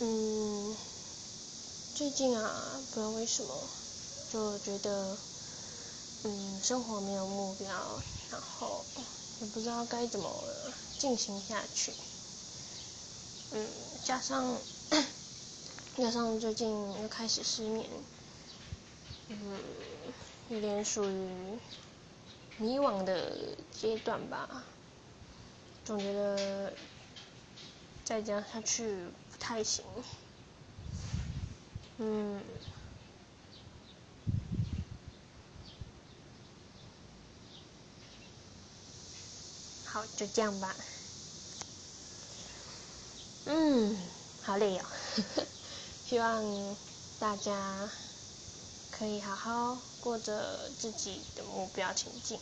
嗯，最近啊，不知道为什么，就觉得，嗯，生活没有目标，然后也不知道该怎么进行下去。嗯，加上加上最近又开始失眠，嗯，有点属于迷惘的阶段吧。总觉得再这样下去不太行。嗯，好，就这样吧。嗯，好累哦，希望大家可以好好过着自己的目标前进。